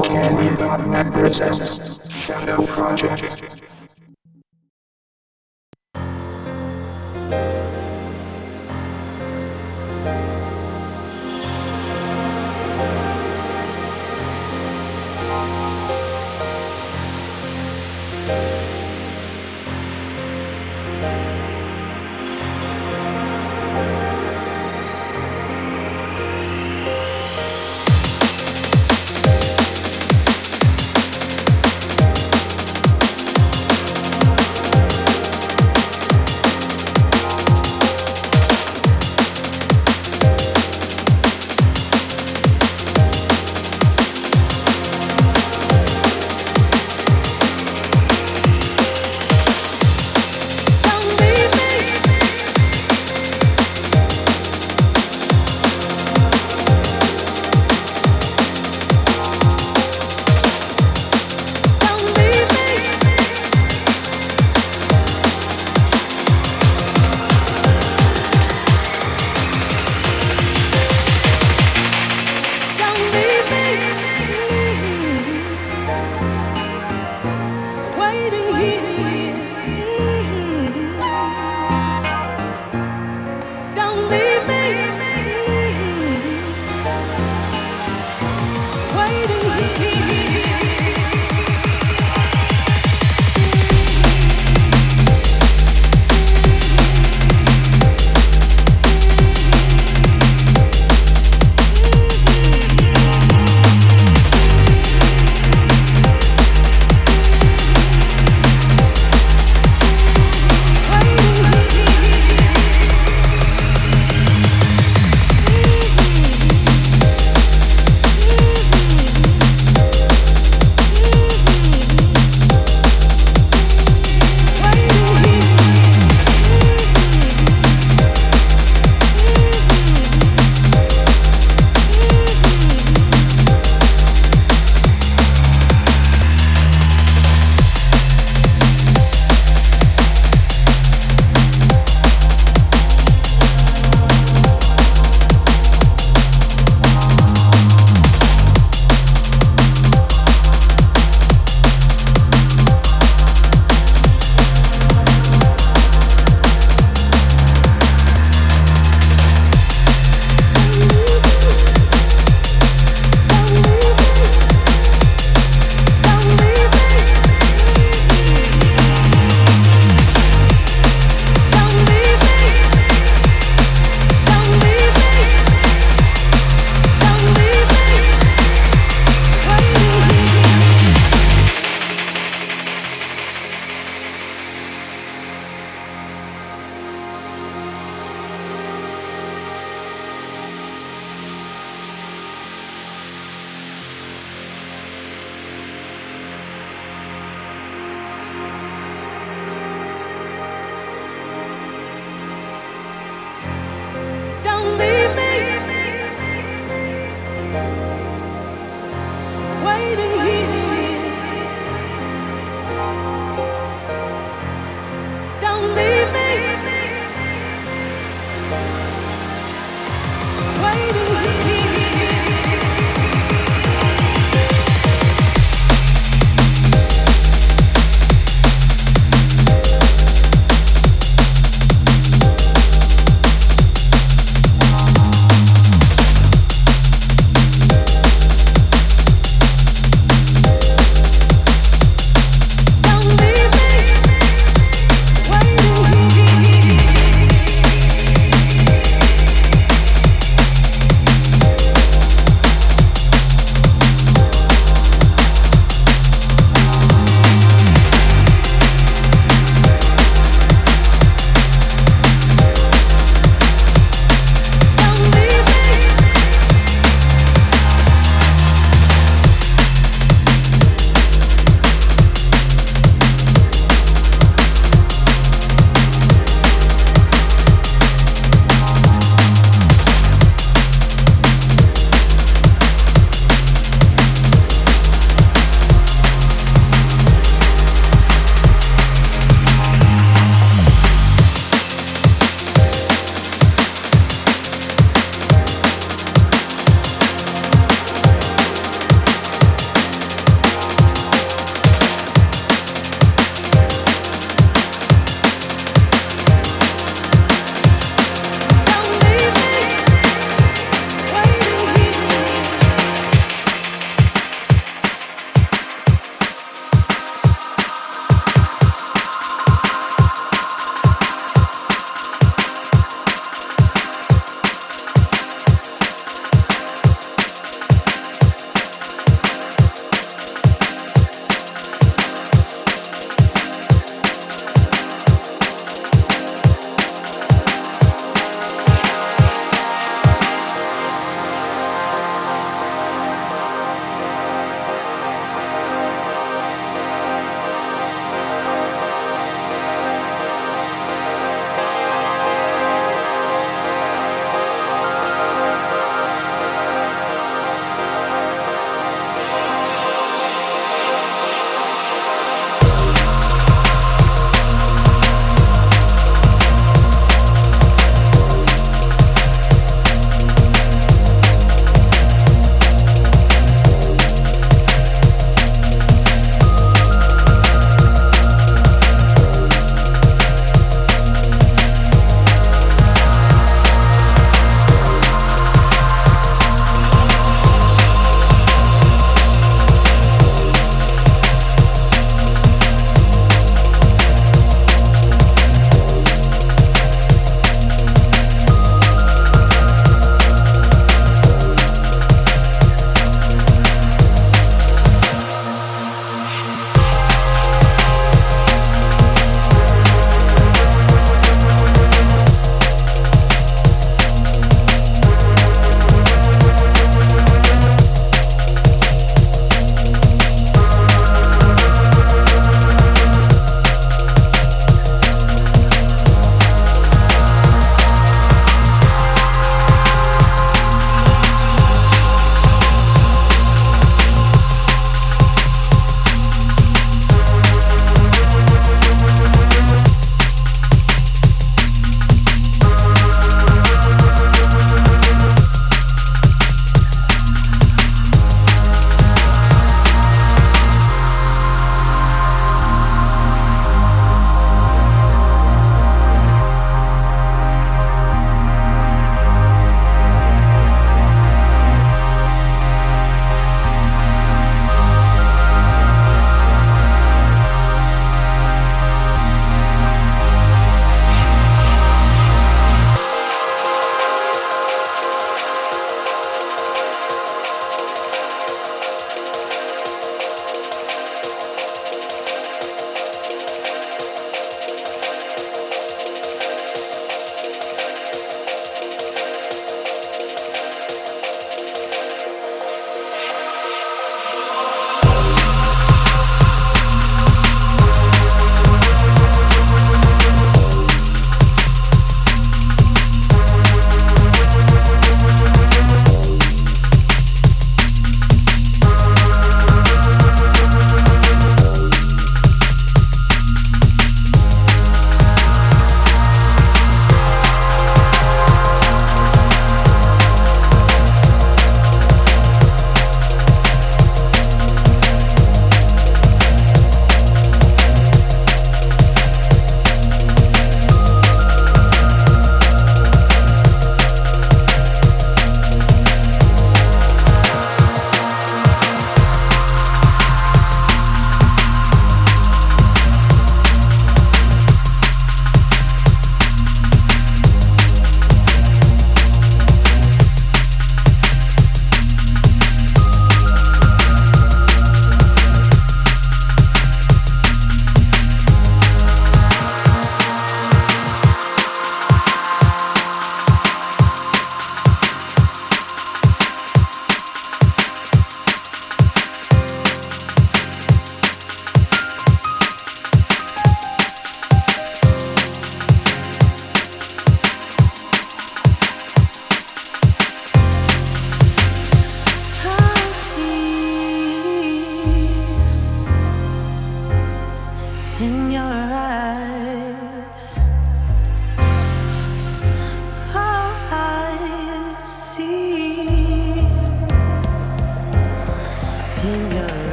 RollCandy.net presents Shadow Project.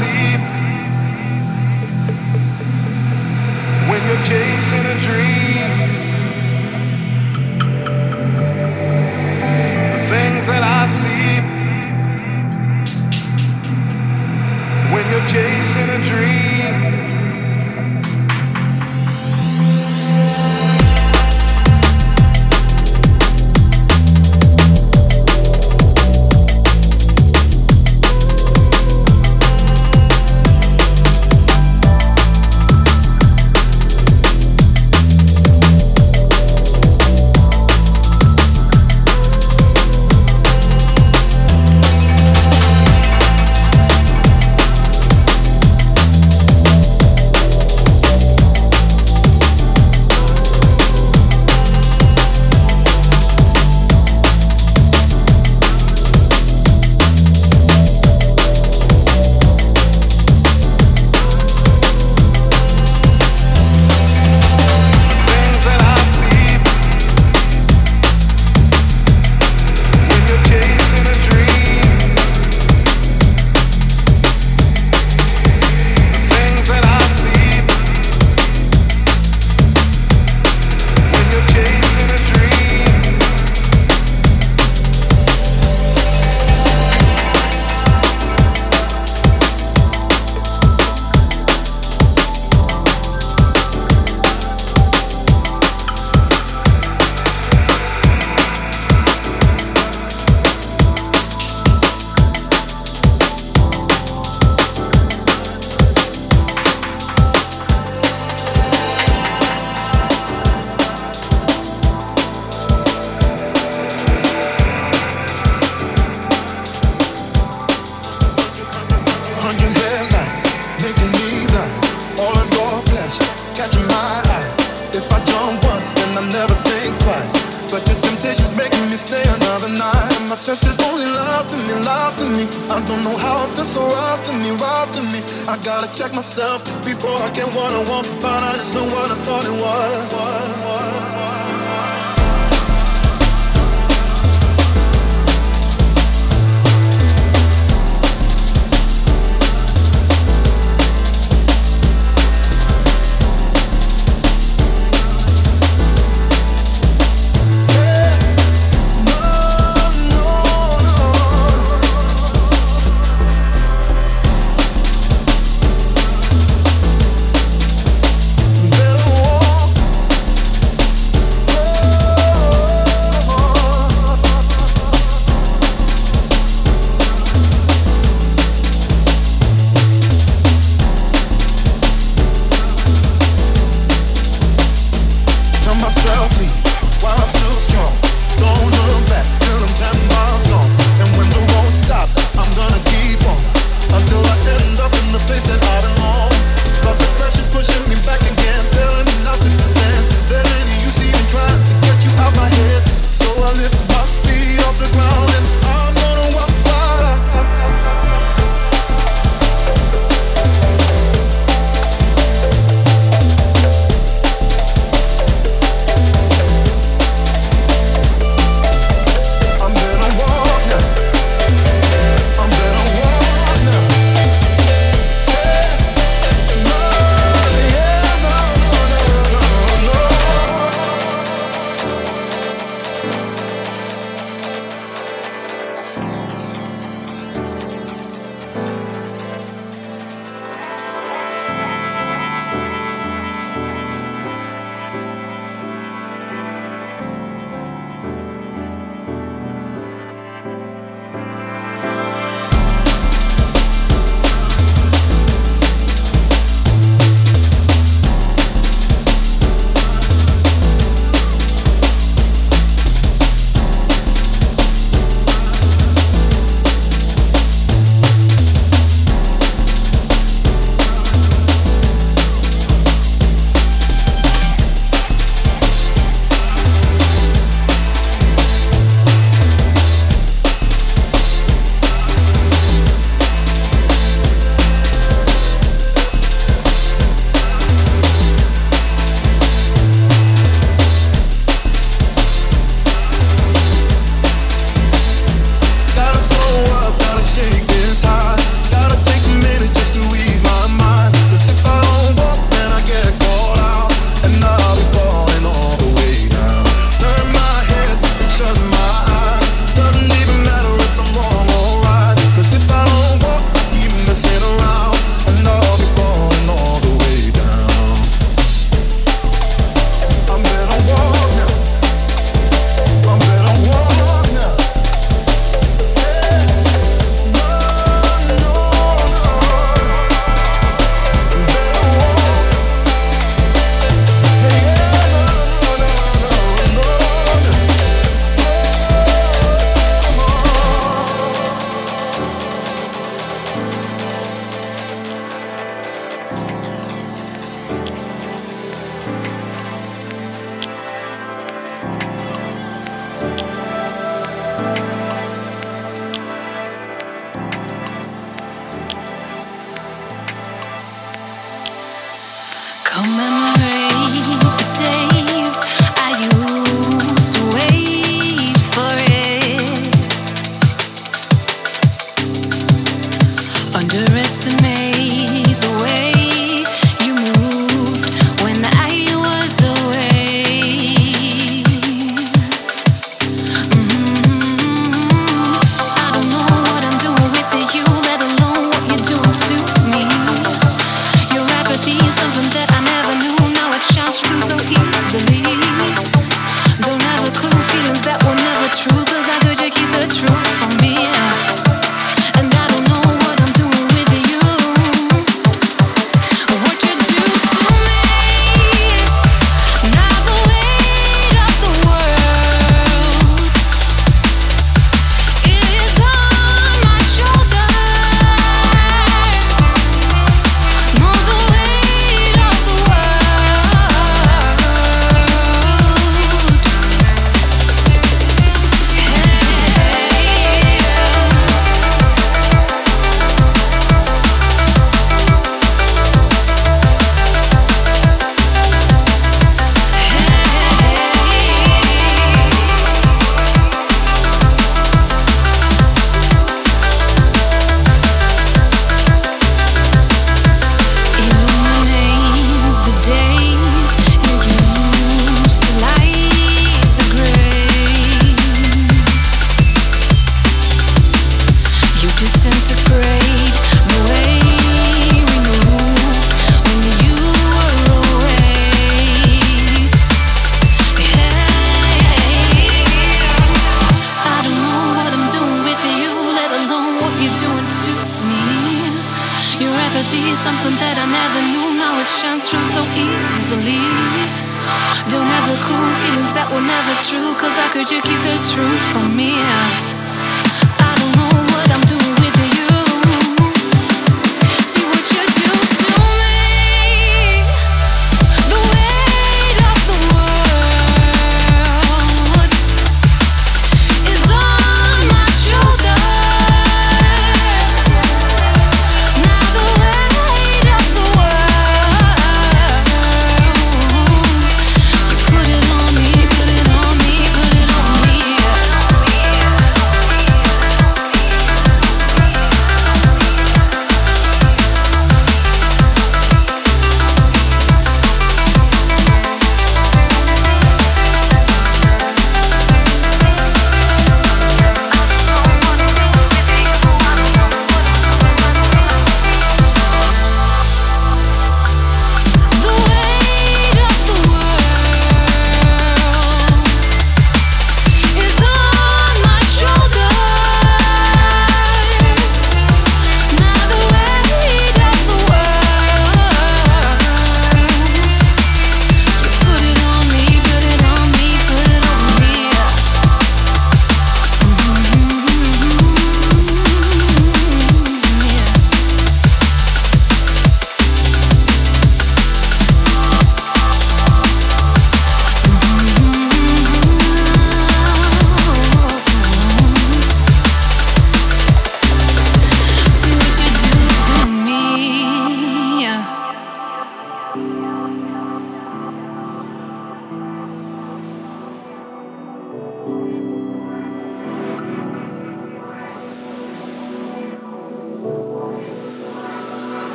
sleep. When you're chasing a dream.